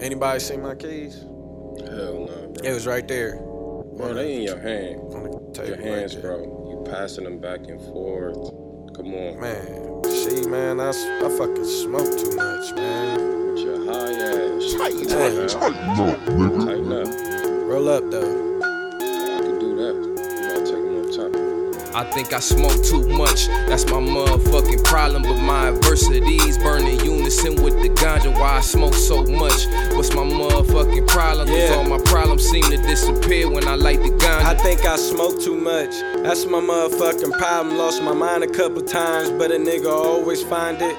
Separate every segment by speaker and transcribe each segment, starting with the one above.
Speaker 1: Anybody see my keys?
Speaker 2: Hell no, bro.
Speaker 1: It was right there.
Speaker 2: Bro, they in your hand.
Speaker 1: On the table
Speaker 2: Your hands,
Speaker 1: right
Speaker 2: bro. You passing them back and forth. Come on.
Speaker 1: Man, see, man, I, I fucking smoke too much, man.
Speaker 2: With your high ass.
Speaker 3: Tighten,
Speaker 1: Damn.
Speaker 3: tighten up, nigga.
Speaker 2: Tighten up.
Speaker 1: Roll up, though.
Speaker 2: I can do that. You might take them up top.
Speaker 4: I think I smoke too much, that's my motherfucking problem. But my adversities burn with the ganja. Why I smoke so much? What's my motherfucking problem? Cause
Speaker 1: Yeah.
Speaker 4: all my problems seem to disappear when I light the ganja.
Speaker 1: I think I smoke too much. That's my motherfucking problem. Lost my mind a couple times, but a nigga always find it.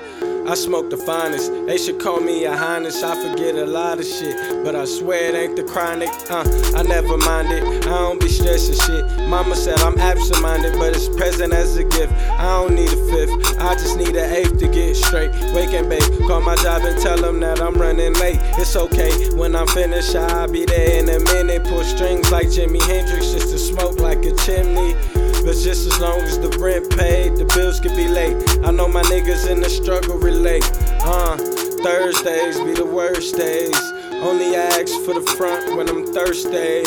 Speaker 1: I smoke the finest. They should call me a highness. I forget a lot of shit, but I swear it ain't the chronic. Uh, I never mind it. I don't be stressing shit. Mama said I'm absent-minded, but it's present as a gift. I don't need a fifth. I just need an eighth to get straight. Wake and bake. Call my job and tell them that I'm running late. It's okay. When I'm finished, I'll be there in a minute. Pull strings like Jimi Hendrix just to smoke like a chimney. But just as long as the rent paid, the bills could be late. I know my niggas in the struggle relate. Uh, Thursdays be the worst days. Only ask for the front when I'm thirsty.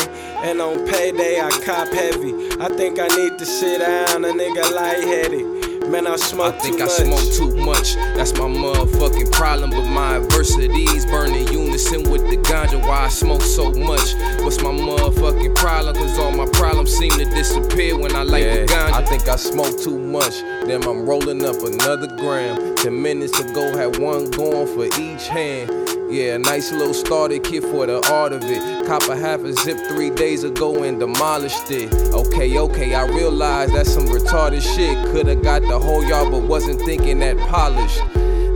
Speaker 1: And on payday, I cop heavy. I think I need to sit down, a nigga lightheaded. Man, I
Speaker 4: I
Speaker 1: smoke
Speaker 4: think
Speaker 1: too
Speaker 4: I
Speaker 1: much.
Speaker 4: smoke too much. That's my motherfucking problem. But my adversities burn in unison with the ganja. Why I smoke so much? What's my motherfucking problem? Cause all my problems seem to disappear when I light the ganja. I think I smoke too much. Then I'm rolling up another gram. Ten minutes to go, had one going for each hand. Yeah, nice little starter kit for the art of it. Cop a half a zip three days ago and demolished it. Okay, okay, I realize that's some retarded shit. Coulda got the whole yard, but wasn't thinking that polished.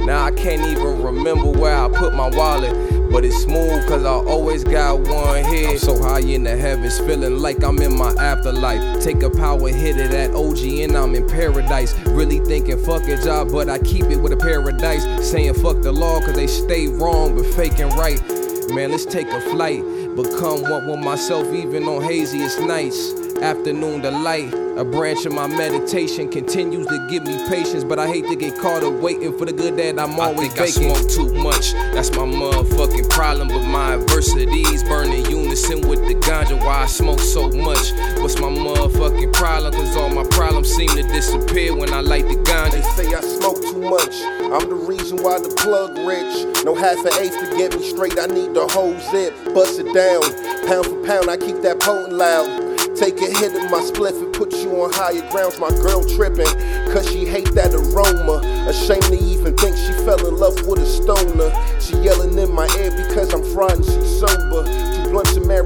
Speaker 4: Now I can't even remember where I put my wallet. But it's smooth cause I always got one head. I'm so high in the heavens, feeling like I'm in my afterlife. Take a power hit of that OG and I'm in paradise. Really thinking fuck a job, but I keep it with a paradise. Saying fuck the law cause they stay wrong but faking right. Man, let's take a flight. Become one with myself even on haziest nights. Afternoon delight, a branch of my meditation continues to give me patience, but I hate to get caught up waiting for the good that I'm always I think faking. I smoke too much, that's my motherfucking problem. But my adversities burn in Why I smoke so much? What's my motherfucking problem? Cause all my problems seem to disappear when I light the
Speaker 3: They say I smoke too much. I'm the reason why the plug rich. No half an eighth to get me straight. I need the whole zip. Bust it down. Pound for pound, I keep that potent loud. Take a hit of my spliff and put you on higher grounds. My girl tripping, cause she hate that aroma. Ashamed to even think she fell in love with a stoner. She yelling in my ear because I'm fried she's sober.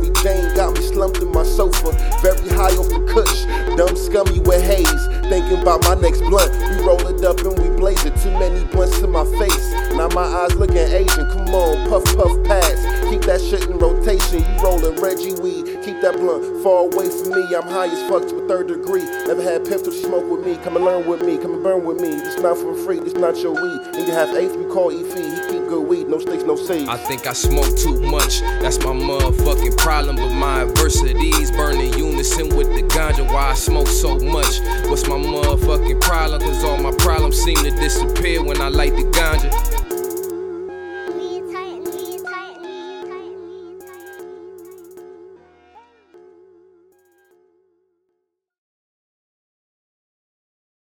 Speaker 3: Mary Jane got me slumped in my sofa. Very high off the kush, dumb scummy with haze. Thinking about my next blunt. We roll up and we blaze it. Too many blunts in my face. Now my eyes looking Asian. Come on, puff, puff, pass. Keep that shit in rotation. You rolling Reggie weed. Keep that blunt far away from me. I'm high as fuck to a third degree. Never had pistol to smoke with me. Come and learn with me. Come and burn with me. This not for free. This not your weed. And you have eighth. We call E fee. He keep good weed. No sticks, no seeds.
Speaker 4: I think I smoke too much, that's my motherfucking problem. But my adversities burn in unison with the ganja. Why I smoke so much? What's my motherfucking problem? Cause all seem to disappear when I light the ganja.